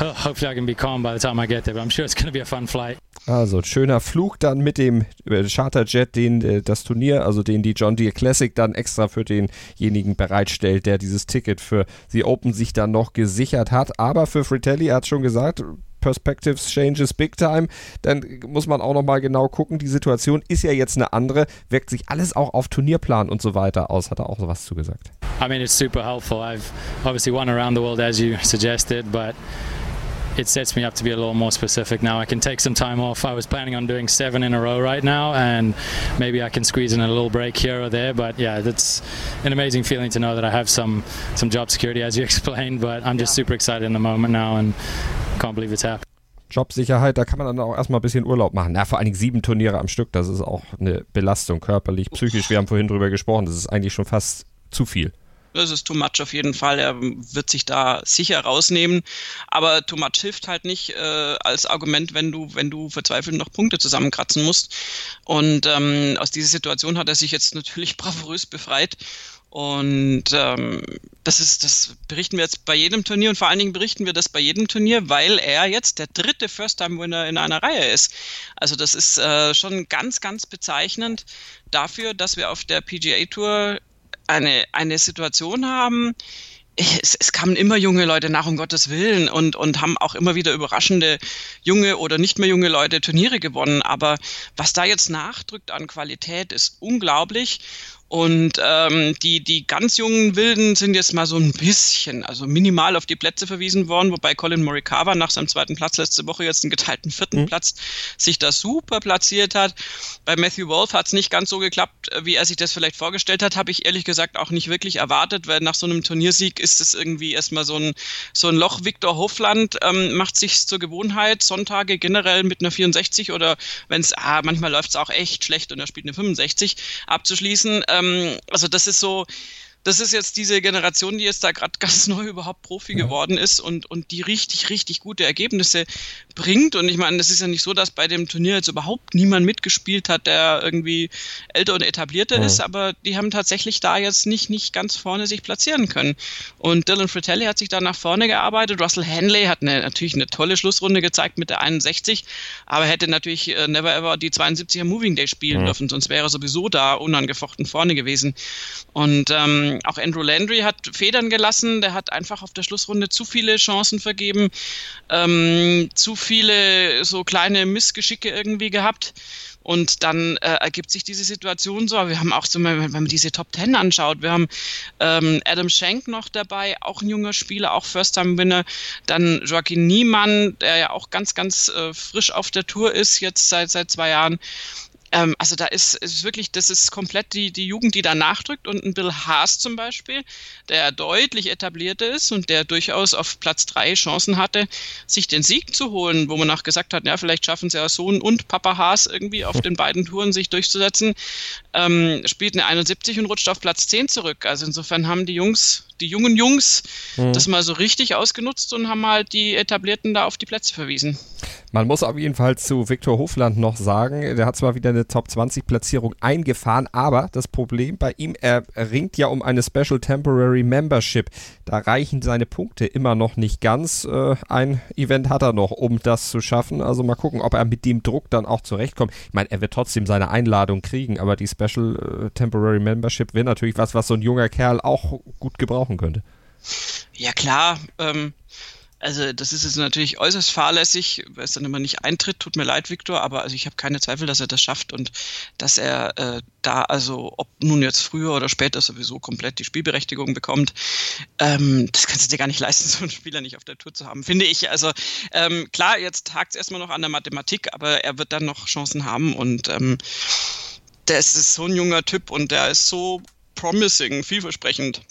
oh, hopefully I can be calm by the time I get there. But I'm sure it's going be a fun flight. Also schöner Flug dann mit dem äh, Charterjet, den äh, das Turnier, also den die John Deere Classic dann extra für denjenigen bereitstellt, der dieses Ticket für die Open sich dann noch gesichert hat. Aber für Fratelli, er hat schon gesagt, Perspectives changes big time, dann muss man auch nochmal genau gucken. Die Situation ist ja jetzt eine andere, wirkt sich alles auch auf Turnierplan und so weiter aus, hat er auch sowas zugesagt. I mean, it's super helpful. I've obviously won around the world as you suggested, but it sets me up to be a little more specific now. I can take some time off. I was planning on doing seven in a row right now, and maybe I can squeeze in a little break here or there. But yeah, that's an amazing feeling to know that I have some some job security, as you explained. But I'm just super excited in the moment now, and can't believe it's happened. Jobsicherheit, da kann man dann auch erstmal ein bisschen Urlaub machen. Na, vor allen Dingen sieben Turniere am Stück, das ist auch eine Belastung, körperlich, psychisch. Wir haben vorhin drüber gesprochen, das ist eigentlich schon fast zu viel. Das ist too much auf jeden Fall. Er wird sich da sicher rausnehmen. Aber too much hilft halt nicht äh, als Argument, wenn du, wenn du verzweifelt noch Punkte zusammenkratzen musst. Und ähm, aus dieser Situation hat er sich jetzt natürlich bravourös befreit. Und ähm, das ist, das berichten wir jetzt bei jedem Turnier und vor allen Dingen berichten wir das bei jedem Turnier, weil er jetzt der dritte First-Time-Winner in einer Reihe ist. Also das ist äh, schon ganz, ganz bezeichnend dafür, dass wir auf der PGA Tour eine, eine Situation haben, es, es kamen immer junge Leute nach, um Gottes Willen, und, und haben auch immer wieder überraschende junge oder nicht mehr junge Leute Turniere gewonnen. Aber was da jetzt nachdrückt an Qualität, ist unglaublich. Und ähm, die, die ganz jungen Wilden sind jetzt mal so ein bisschen, also minimal auf die Plätze verwiesen worden, wobei Colin Morikawa nach seinem zweiten Platz letzte Woche jetzt einen geteilten vierten mhm. Platz sich da super platziert hat. Bei Matthew Wolf hat es nicht ganz so geklappt, wie er sich das vielleicht vorgestellt hat, habe ich ehrlich gesagt auch nicht wirklich erwartet, weil nach so einem Turniersieg ist es irgendwie erstmal so ein, so ein Loch. Viktor Hofland ähm, macht sich zur Gewohnheit, Sonntage generell mit einer 64 oder wenn es, ah, manchmal läuft es auch echt schlecht und er spielt eine 65 abzuschließen. Äh, ähm, also das ist so, das ist jetzt diese Generation, die jetzt da gerade ganz neu überhaupt Profi geworden ist und, und die richtig, richtig gute Ergebnisse bringt. Und ich meine, das ist ja nicht so, dass bei dem Turnier jetzt überhaupt niemand mitgespielt hat, der irgendwie älter und etablierter ja. ist, aber die haben tatsächlich da jetzt nicht, nicht ganz vorne sich platzieren können. Und Dylan Fratelli hat sich da nach vorne gearbeitet. Russell Hanley hat eine, natürlich eine tolle Schlussrunde gezeigt mit der 61, aber hätte natürlich äh, never ever die 72er Moving Day spielen ja. dürfen, sonst wäre er sowieso da unangefochten vorne gewesen. Und ähm, auch Andrew Landry hat Federn gelassen. Der hat einfach auf der Schlussrunde zu viele Chancen vergeben, ähm, zu viele so kleine Missgeschicke irgendwie gehabt. Und dann äh, ergibt sich diese Situation so. Wir haben auch so, wenn man diese Top Ten anschaut, wir haben ähm, Adam Schenk noch dabei, auch ein junger Spieler, auch First-Time-Winner. Dann Joaquin Niemann, der ja auch ganz, ganz äh, frisch auf der Tour ist, jetzt seit, seit zwei Jahren. Ähm, also da ist, ist wirklich, das ist komplett die, die Jugend, die da nachdrückt und ein Bill Haas zum Beispiel, der deutlich etabliert ist und der durchaus auf Platz drei Chancen hatte, sich den Sieg zu holen, wo man auch gesagt hat, ja, vielleicht schaffen sie ja Sohn und Papa Haas irgendwie auf den beiden Touren sich durchzusetzen, ähm, spielt eine 71 und rutscht auf Platz 10 zurück. Also insofern haben die Jungs die jungen Jungs mhm. das mal so richtig ausgenutzt und haben halt die Etablierten da auf die Plätze verwiesen. Man muss auf jeden Fall zu Viktor Hofland noch sagen, der hat zwar wieder eine Top 20 Platzierung eingefahren, aber das Problem bei ihm, er ringt ja um eine Special Temporary Membership. Da reichen seine Punkte immer noch nicht ganz. Äh, ein Event hat er noch, um das zu schaffen. Also mal gucken, ob er mit dem Druck dann auch zurechtkommt. Ich meine, er wird trotzdem seine Einladung kriegen, aber die Special äh, Temporary Membership wäre natürlich was, was so ein junger Kerl auch gut gebrauchen könnte. Ja klar, ähm, also das ist jetzt natürlich äußerst fahrlässig, weil es dann immer nicht eintritt. Tut mir leid, Viktor, aber also ich habe keine Zweifel, dass er das schafft und dass er äh, da also, ob nun jetzt früher oder später sowieso komplett die Spielberechtigung bekommt, ähm, das kannst du dir gar nicht leisten, so einen Spieler nicht auf der Tour zu haben, finde ich. Also ähm, klar, jetzt hakt es erstmal noch an der Mathematik, aber er wird dann noch Chancen haben und ähm, der ist so ein junger Typ und der ist so promising, vielversprechend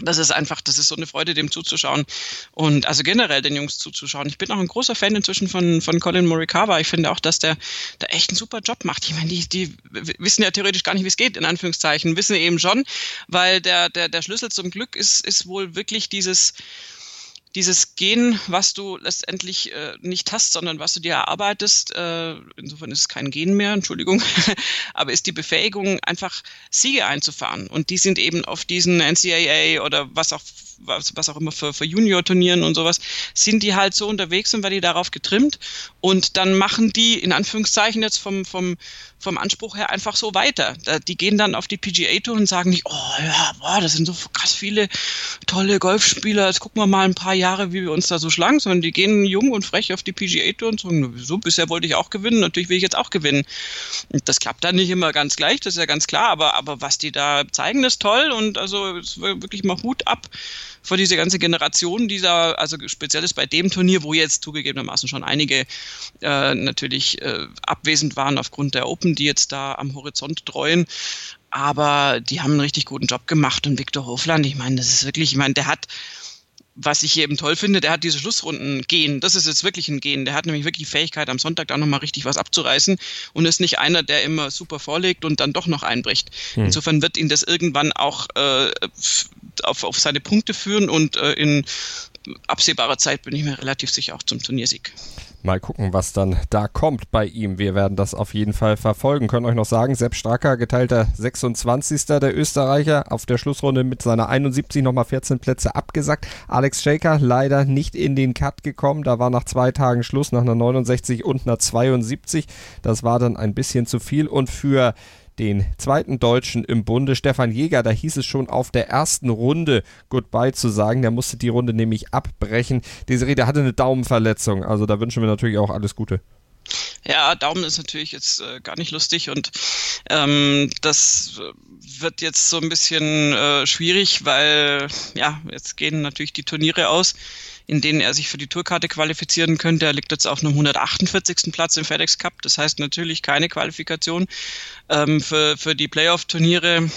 das ist einfach, das ist so eine Freude, dem zuzuschauen und also generell den Jungs zuzuschauen. Ich bin auch ein großer Fan inzwischen von, von Colin Morikawa. Ich finde auch, dass der da echt einen super Job macht. Ich meine, die, die wissen ja theoretisch gar nicht, wie es geht, in Anführungszeichen, wissen eben schon, weil der, der, der Schlüssel zum Glück ist, ist wohl wirklich dieses, dieses Gen, was du letztendlich äh, nicht hast, sondern was du dir erarbeitest, äh, insofern ist es kein Gen mehr, Entschuldigung, aber ist die Befähigung, einfach Siege einzufahren. Und die sind eben auf diesen NCAA oder was auch, was, was auch immer für, für Junior-Turnieren und sowas, sind die halt so unterwegs und werden die darauf getrimmt. Und dann machen die, in Anführungszeichen jetzt vom, vom, vom Anspruch her einfach so weiter. Die gehen dann auf die PGA-Tour und sagen nicht, oh ja, boah, das sind so krass viele tolle Golfspieler, jetzt gucken wir mal ein paar Jahre, wie wir uns da so schlagen, sondern die gehen jung und frech auf die PGA-Tour und sagen, so, bisher wollte ich auch gewinnen, natürlich will ich jetzt auch gewinnen. Und das klappt dann nicht immer ganz gleich, das ist ja ganz klar, aber, aber was die da zeigen, ist toll und also wirklich mal Hut ab vor diese ganze Generation dieser, also speziell ist bei dem Turnier, wo jetzt zugegebenermaßen schon einige äh, natürlich äh, abwesend waren aufgrund der Open, die jetzt da am Horizont treuen. Aber die haben einen richtig guten Job gemacht und Viktor Hofland, ich meine, das ist wirklich, ich meine, der hat was ich eben toll finde, der hat diese Schlussrunden gehen. Das ist jetzt wirklich ein Gehen. Der hat nämlich wirklich die Fähigkeit, am Sonntag da nochmal richtig was abzureißen und ist nicht einer, der immer super vorlegt und dann doch noch einbricht. Hm. Insofern wird ihn das irgendwann auch äh, auf, auf seine Punkte führen und äh, in absehbarer Zeit bin ich mir relativ sicher auch zum Turniersieg. Mal gucken, was dann da kommt bei ihm. Wir werden das auf jeden Fall verfolgen. Können euch noch sagen, Sepp Stracker, geteilter 26. der Österreicher, auf der Schlussrunde mit seiner 71 nochmal 14 Plätze abgesackt. Alex Shaker leider nicht in den Cut gekommen. Da war nach zwei Tagen Schluss, nach einer 69 und einer 72. Das war dann ein bisschen zu viel. Und für den zweiten Deutschen im Bunde, Stefan Jäger. Da hieß es schon auf der ersten Runde Goodbye zu sagen. Der musste die Runde nämlich abbrechen. Desiree, der hatte eine Daumenverletzung. Also da wünschen wir natürlich auch alles Gute. Ja, Daumen ist natürlich jetzt äh, gar nicht lustig und ähm, das wird jetzt so ein bisschen äh, schwierig, weil ja, jetzt gehen natürlich die Turniere aus in denen er sich für die Tourkarte qualifizieren könnte. Er liegt jetzt auf einem 148. Platz im FedEx Cup. Das heißt natürlich keine Qualifikation ähm, für, für die Playoff-Turniere.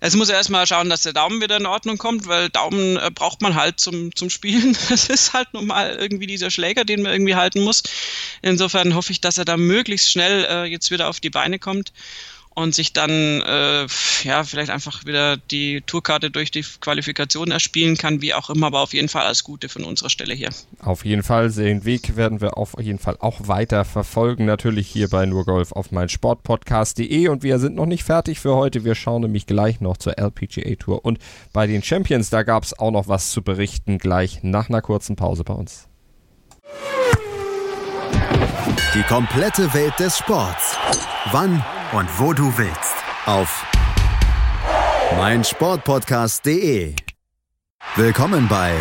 Es muss erstmal schauen, dass der Daumen wieder in Ordnung kommt, weil Daumen äh, braucht man halt zum, zum Spielen. Das ist halt nun mal irgendwie dieser Schläger, den man irgendwie halten muss. Insofern hoffe ich, dass er da möglichst schnell äh, jetzt wieder auf die Beine kommt und sich dann äh, ja vielleicht einfach wieder die Tourkarte durch die Qualifikation erspielen kann, wie auch immer, aber auf jeden Fall alles Gute von unserer Stelle hier. Auf jeden Fall, den Weg werden wir auf jeden Fall auch weiter verfolgen, natürlich hier bei Nurgolf auf mein Sportpodcast.de und wir sind noch nicht fertig für heute. Wir schauen nämlich gleich noch zur LPGA Tour und bei den Champions, da gab es auch noch was zu berichten, gleich nach einer kurzen Pause bei uns. Die komplette Welt des Sports. Wann und wo du willst. Auf meinsportpodcast.de. Willkommen bei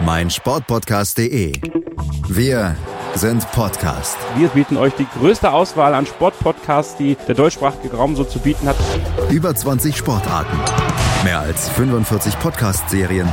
meinsportpodcast.de. Wir sind Podcast. Wir bieten euch die größte Auswahl an Sportpodcasts, die der deutschsprachige Raum so zu bieten hat. Über 20 Sportarten, mehr als 45 Podcast-Serien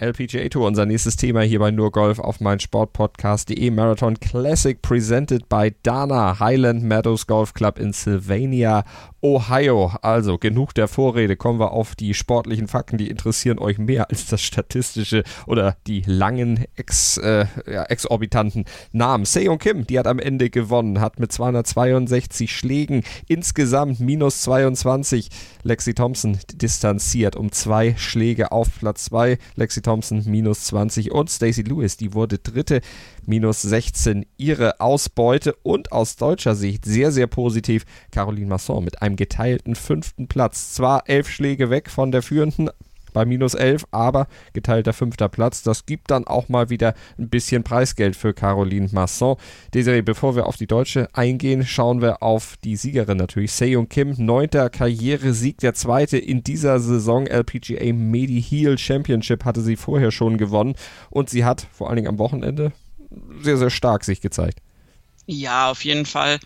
LPGA Tour, unser nächstes Thema hier bei Nur Golf auf meinsportpodcast.de Marathon Classic presented by Dana Highland Meadows Golf Club in Sylvania, Ohio. Also genug der Vorrede, kommen wir auf die sportlichen Fakten, die interessieren euch mehr als das statistische oder die langen ex, äh, ja, exorbitanten Namen. Seong Kim, die hat am Ende gewonnen, hat mit 262 Schlägen insgesamt minus 22 Lexi Thompson distanziert um zwei Schläge auf Platz 2. Lexi Thompson minus 20 und Stacey Lewis, die wurde dritte minus 16 ihre Ausbeute und aus deutscher Sicht sehr, sehr positiv Caroline Masson mit einem geteilten fünften Platz. Zwar elf Schläge weg von der führenden, bei minus 11, aber geteilter fünfter Platz. Das gibt dann auch mal wieder ein bisschen Preisgeld für Caroline Masson. Desiree, bevor wir auf die Deutsche eingehen, schauen wir auf die Siegerin natürlich. Seung Kim, neunter Karrieresieg, der zweite in dieser Saison. LPGA Medi Heel Championship hatte sie vorher schon gewonnen und sie hat vor allen Dingen am Wochenende sehr, sehr stark sich gezeigt. Ja, auf jeden Fall.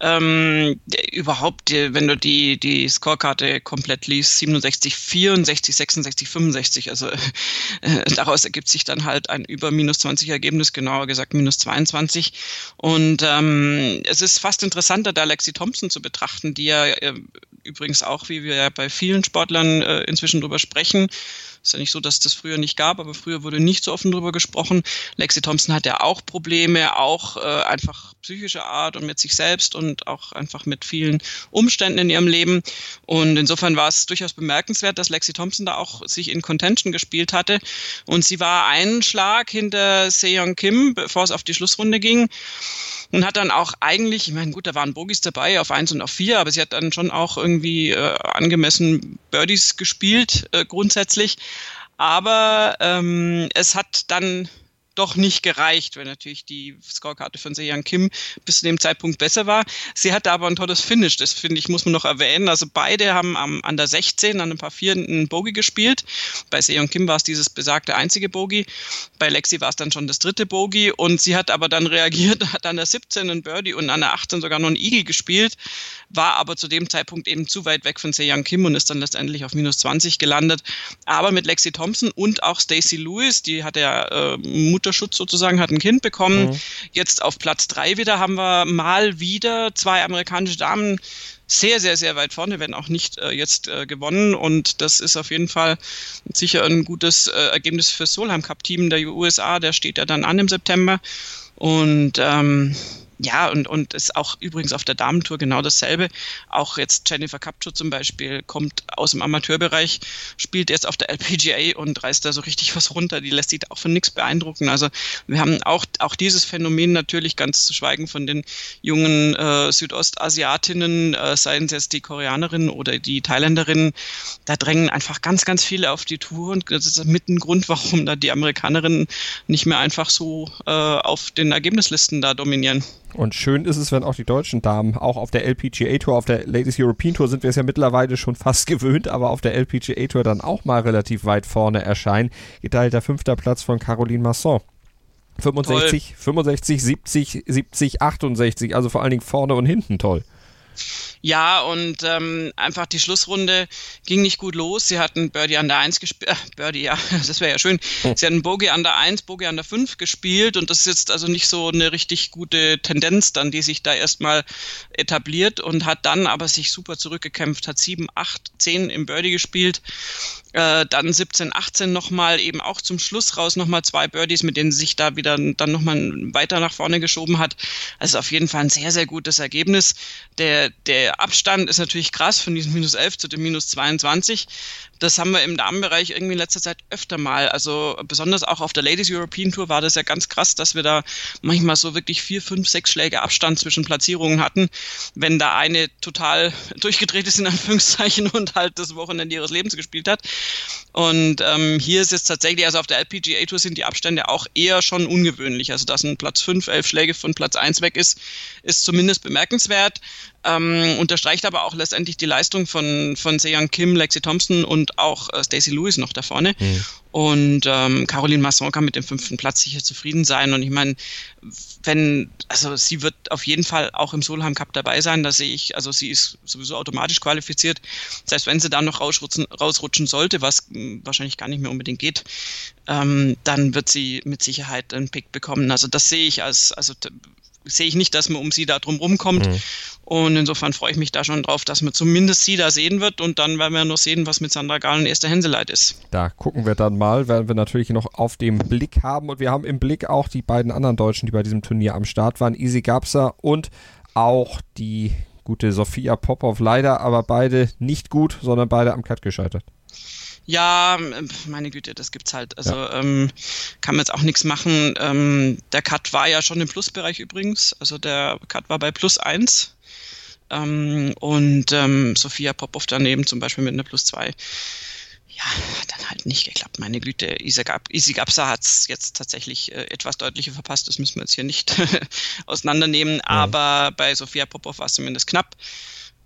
Ähm, überhaupt, wenn du die, die Scorekarte komplett liest, 67, 64, 66, 65, also äh, daraus ergibt sich dann halt ein über minus 20 Ergebnis, genauer gesagt minus 22. Und ähm, es ist fast interessanter, da Lexi Thompson zu betrachten, die ja äh, übrigens auch, wie wir ja bei vielen Sportlern äh, inzwischen drüber sprechen, ist ja nicht so, dass das früher nicht gab, aber früher wurde nicht so offen drüber gesprochen. Lexi Thompson hat ja auch Probleme, auch äh, einfach psychischer Art und mit sich selbst und auch einfach mit vielen Umständen in ihrem Leben. Und insofern war es durchaus bemerkenswert, dass Lexi Thompson da auch sich in Contention gespielt hatte. Und sie war einen Schlag hinter Seong Kim, bevor es auf die Schlussrunde ging und hat dann auch eigentlich, ich meine, gut, da waren Bogies dabei auf eins und auf vier, aber sie hat dann schon auch irgendwie äh, angemessen Birdies gespielt, äh, grundsätzlich. Aber ähm, es hat dann doch nicht gereicht, weil natürlich die Scorekarte von Sejan Kim bis zu dem Zeitpunkt besser war. Sie hatte aber ein tolles Finish, das finde ich, muss man noch erwähnen. Also beide haben am, an der 16, an ein paar vier einen Bogey gespielt. Bei Sejan Kim war es dieses besagte einzige Bogey. Bei Lexi war es dann schon das dritte Bogey und sie hat aber dann reagiert, hat an der 17 einen Birdie und an der 18 sogar noch einen Eagle gespielt, war aber zu dem Zeitpunkt eben zu weit weg von Sejan Kim und ist dann letztendlich auf minus 20 gelandet. Aber mit Lexi Thompson und auch Stacey Lewis, die hat ja äh, Mutter Mutterschutz sozusagen, hat ein Kind bekommen. Mhm. Jetzt auf Platz drei wieder haben wir mal wieder zwei amerikanische Damen sehr, sehr, sehr weit vorne, wenn auch nicht äh, jetzt äh, gewonnen. Und das ist auf jeden Fall sicher ein gutes äh, Ergebnis für das Solheim Cup Team der USA. Der steht ja dann an im September. Und ähm, ja, und, und ist auch übrigens auf der Damentour genau dasselbe. Auch jetzt Jennifer Capture zum Beispiel kommt aus dem Amateurbereich, spielt jetzt auf der LPGA und reißt da so richtig was runter. Die lässt sich auch von nichts beeindrucken. Also wir haben auch, auch dieses Phänomen natürlich ganz zu schweigen von den jungen äh, Südostasiatinnen, äh, seien es jetzt die Koreanerinnen oder die Thailänderinnen. Da drängen einfach ganz, ganz viele auf die Tour und das ist mit ein Grund, warum da die Amerikanerinnen nicht mehr einfach so äh, auf den Ergebnislisten da dominieren. Und schön ist es, wenn auch die deutschen Damen, auch auf der LPGA Tour, auf der Ladies European Tour sind wir es ja mittlerweile schon fast gewöhnt, aber auf der LPGA Tour dann auch mal relativ weit vorne erscheinen. Geteilter fünfter Platz von Caroline Masson. 65, toll. 65, 70, 70, 68, also vor allen Dingen vorne und hinten toll. Ja, und ähm, einfach die Schlussrunde ging nicht gut los. Sie hatten Birdie an der 1 gespielt. Äh, Birdie, ja, das wäre ja schön. Hm. Sie hatten Bogey an der 1, Bogey an der 5 gespielt und das ist jetzt also nicht so eine richtig gute Tendenz dann, die sich da erstmal etabliert und hat dann aber sich super zurückgekämpft, hat 7, 8, 10 im Birdie gespielt. Äh, dann 17, 18 nochmal eben auch zum Schluss raus nochmal zwei Birdies, mit denen sie sich da wieder dann nochmal weiter nach vorne geschoben hat. Also auf jeden Fall ein sehr, sehr gutes Ergebnis. Der, der Abstand ist natürlich krass von diesem minus 11 zu dem minus 22 das haben wir im Damenbereich irgendwie in letzter Zeit öfter mal. Also besonders auch auf der Ladies European Tour war das ja ganz krass, dass wir da manchmal so wirklich vier, fünf, sechs Schläge Abstand zwischen Platzierungen hatten, wenn da eine total durchgedreht ist in Anführungszeichen und halt das Wochenende ihres Lebens gespielt hat. Und ähm, hier ist es tatsächlich, also auf der LPGA Tour sind die Abstände auch eher schon ungewöhnlich. Also dass ein Platz fünf, elf Schläge von Platz eins weg ist, ist zumindest bemerkenswert. Ähm, unterstreicht aber auch letztendlich die Leistung von, von Seyoung Kim, Lexi Thompson und und auch äh, Stacey Lewis noch da vorne. Mhm. Und ähm, Caroline Masson kann mit dem fünften Platz sicher zufrieden sein. Und ich meine, wenn, also sie wird auf jeden Fall auch im Solheim Cup dabei sein, da sehe ich, also sie ist sowieso automatisch qualifiziert. Selbst wenn sie dann noch rausrutschen, rausrutschen sollte, was hm, wahrscheinlich gar nicht mehr unbedingt geht, ähm, dann wird sie mit Sicherheit einen Pick bekommen. Also das sehe ich als, also sehe ich nicht, dass man um sie da drum rumkommt. Mhm. Und insofern freue ich mich da schon drauf, dass man zumindest sie da sehen wird und dann werden wir noch sehen, was mit Sandra Gahl und Esther Henseleit ist. Da gucken wir dann mal, werden wir natürlich noch auf dem Blick haben und wir haben im Blick auch die beiden anderen Deutschen, die bei diesem Turnier am Start waren, Easy Gapsa und auch die gute Sophia Popov. Leider aber beide nicht gut, sondern beide am Cut gescheitert. Ja, ähm, meine Güte, das gibt's halt. Also ja. ähm, kann man jetzt auch nichts machen. Ähm, der Cut war ja schon im Plusbereich übrigens. Also der Cut war bei plus eins. Ähm, und ähm, Sophia Popov daneben zum Beispiel mit einer plus zwei. Ja, hat dann halt nicht geklappt. Meine Güte, Easy Gapsa hat es jetzt tatsächlich äh, etwas deutlicher verpasst. Das müssen wir jetzt hier nicht auseinandernehmen. Ja. Aber bei Sophia Popov war es zumindest knapp.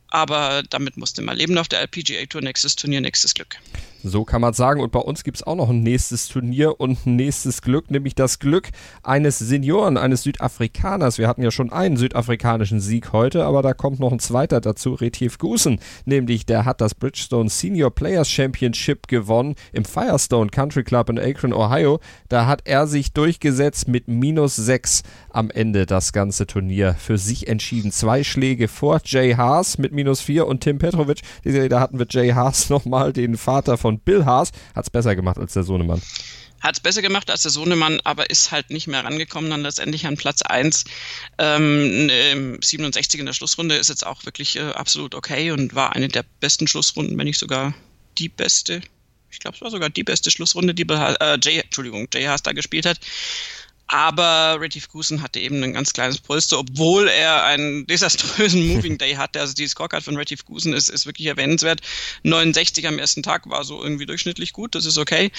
Aber damit musste man leben auf der LPGA Tour. Nächstes Turnier, nächstes Glück. So kann man sagen. Und bei uns gibt es auch noch ein nächstes Turnier und ein nächstes Glück, nämlich das Glück eines Senioren, eines Südafrikaners. Wir hatten ja schon einen südafrikanischen Sieg heute, aber da kommt noch ein zweiter dazu, Retief Goosen. Nämlich der hat das Bridgestone Senior Players Championship gewonnen im Firestone Country Club in Akron, Ohio. Da hat er sich durchgesetzt mit minus 6 am Ende das ganze Turnier für sich entschieden. Zwei Schläge vor Jay Haas mit minus 4 und Tim Petrovic. Da hatten wir Jay Haas nochmal, den Vater von von Bill Haas hat es besser gemacht als der Sohnemann. Hat es besser gemacht als der Sohnemann, aber ist halt nicht mehr rangekommen, dann letztendlich an Platz 1. Ähm, 67 in der Schlussrunde ist jetzt auch wirklich äh, absolut okay und war eine der besten Schlussrunden, wenn nicht sogar die beste. Ich glaube, es war sogar die beste Schlussrunde, die äh, Jay, Entschuldigung, Jay Haas da gespielt hat. Aber Retief Goosen hatte eben ein ganz kleines Polster, obwohl er einen desaströsen Moving Day hatte. Also die Scorecard von Retief Goosen ist, ist wirklich erwähnenswert. 69 am ersten Tag war so irgendwie durchschnittlich gut, das ist okay.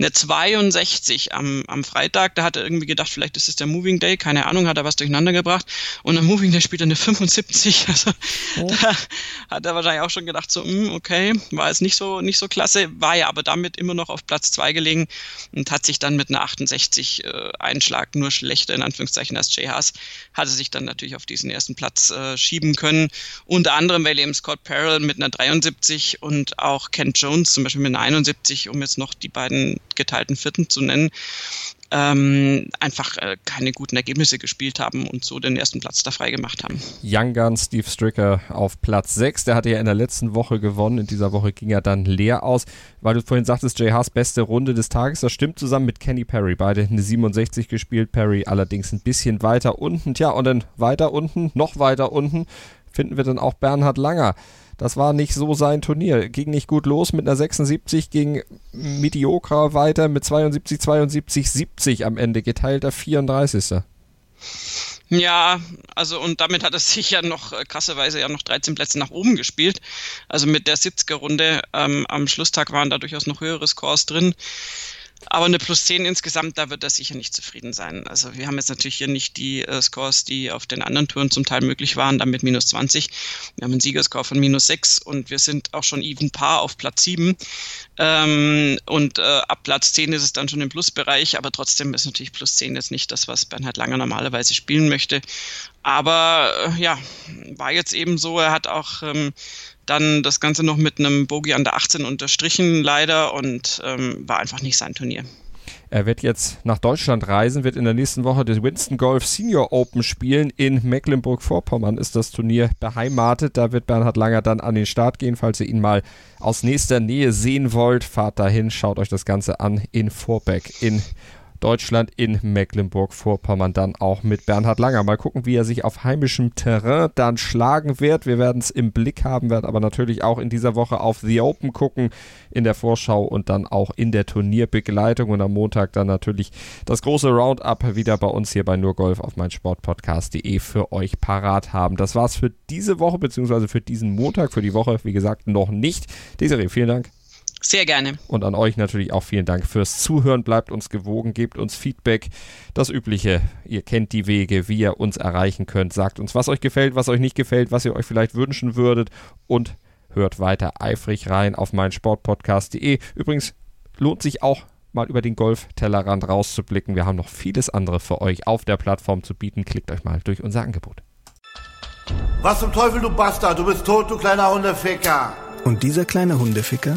Eine 62 am, am Freitag, da hat er irgendwie gedacht, vielleicht ist es der Moving Day, keine Ahnung, hat er was durcheinander gebracht. Und am Moving Day spielt er eine 75. Also oh. da hat er wahrscheinlich auch schon gedacht, so, mh, hm, okay, war jetzt nicht so, nicht so klasse, war ja aber damit immer noch auf Platz 2 gelegen und hat sich dann mit einer 68 äh, einschlagen lag nur schlechter in Anführungszeichen als Jay Haas, hatte sich dann natürlich auf diesen ersten Platz äh, schieben können. Unter anderem, weil eben Scott Parrell mit einer 73 und auch Kent Jones zum Beispiel mit einer 71, um jetzt noch die beiden geteilten Vierten zu nennen, ähm, einfach äh, keine guten Ergebnisse gespielt haben und so den ersten Platz da frei gemacht haben. Young Gun Steve Stricker auf Platz 6. Der hatte ja in der letzten Woche gewonnen. In dieser Woche ging er dann leer aus. Weil du vorhin sagtest, Haas beste Runde des Tages. Das stimmt zusammen mit Kenny Perry. Beide eine 67 gespielt. Perry allerdings ein bisschen weiter unten. Tja, und dann weiter unten, noch weiter unten finden wir dann auch Bernhard Langer. Das war nicht so sein Turnier. Ging nicht gut los mit einer 76, ging mediocre weiter mit 72, 72, 70 am Ende, geteilter 34. Ja, also und damit hat es sich ja noch äh, krasserweise ja noch 13 Plätze nach oben gespielt. Also mit der 70er Runde ähm, am Schlusstag waren da durchaus noch höhere Scores drin. Aber eine plus 10 insgesamt, da wird er sicher nicht zufrieden sein. Also wir haben jetzt natürlich hier nicht die äh, Scores, die auf den anderen Touren zum Teil möglich waren, dann mit minus 20. Wir haben einen Siegerscore von minus 6 und wir sind auch schon even par auf Platz 7. Ähm, und äh, ab Platz 10 ist es dann schon im Plusbereich, aber trotzdem ist natürlich plus 10 jetzt nicht das, was Bernhard Langer normalerweise spielen möchte. Aber äh, ja, war jetzt eben so. Er hat auch ähm, dann das Ganze noch mit einem Bogie an der 18 unterstrichen, leider, und ähm, war einfach nicht sein Turnier. Er wird jetzt nach Deutschland reisen, wird in der nächsten Woche das Winston Golf Senior Open spielen. In Mecklenburg-Vorpommern ist das Turnier beheimatet. Da wird Bernhard Langer dann an den Start gehen. Falls ihr ihn mal aus nächster Nähe sehen wollt, fahrt dahin, schaut euch das Ganze an in Vorbeck in Deutschland in Mecklenburg-Vorpommern dann auch mit Bernhard Langer. Mal gucken, wie er sich auf heimischem Terrain dann schlagen wird. Wir werden es im Blick haben, werden aber natürlich auch in dieser Woche auf The Open gucken, in der Vorschau und dann auch in der Turnierbegleitung und am Montag dann natürlich das große Roundup wieder bei uns hier bei Nurgolf auf meinsportpodcast.de für euch parat haben. Das war's für diese Woche, beziehungsweise für diesen Montag, für die Woche, wie gesagt, noch nicht. Desiree, vielen Dank. Sehr gerne. Und an euch natürlich auch vielen Dank fürs Zuhören. Bleibt uns gewogen, gebt uns Feedback. Das Übliche. Ihr kennt die Wege, wie ihr uns erreichen könnt. Sagt uns, was euch gefällt, was euch nicht gefällt, was ihr euch vielleicht wünschen würdet. Und hört weiter eifrig rein auf meinsportpodcast.de. Übrigens lohnt sich auch mal über den Golf-Tellerrand rauszublicken. Wir haben noch vieles andere für euch auf der Plattform zu bieten. Klickt euch mal durch unser Angebot. Was zum Teufel, du Bastard? Du bist tot, du kleiner Hundeficker. Und dieser kleine Hundeficker,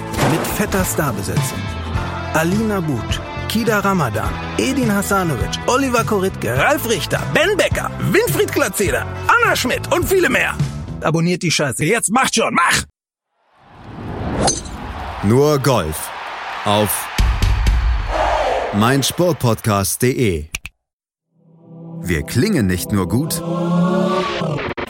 Mit fetter Starbesetzung. Alina But, Kida Ramadan, Edin Hasanovic, Oliver Koritke, Ralf Richter, Ben Becker, Winfried Glatzeder, Anna Schmidt und viele mehr. Abonniert die Scheiße. Jetzt macht schon, mach! Nur Golf auf meinsportpodcast.de. Wir klingen nicht nur gut,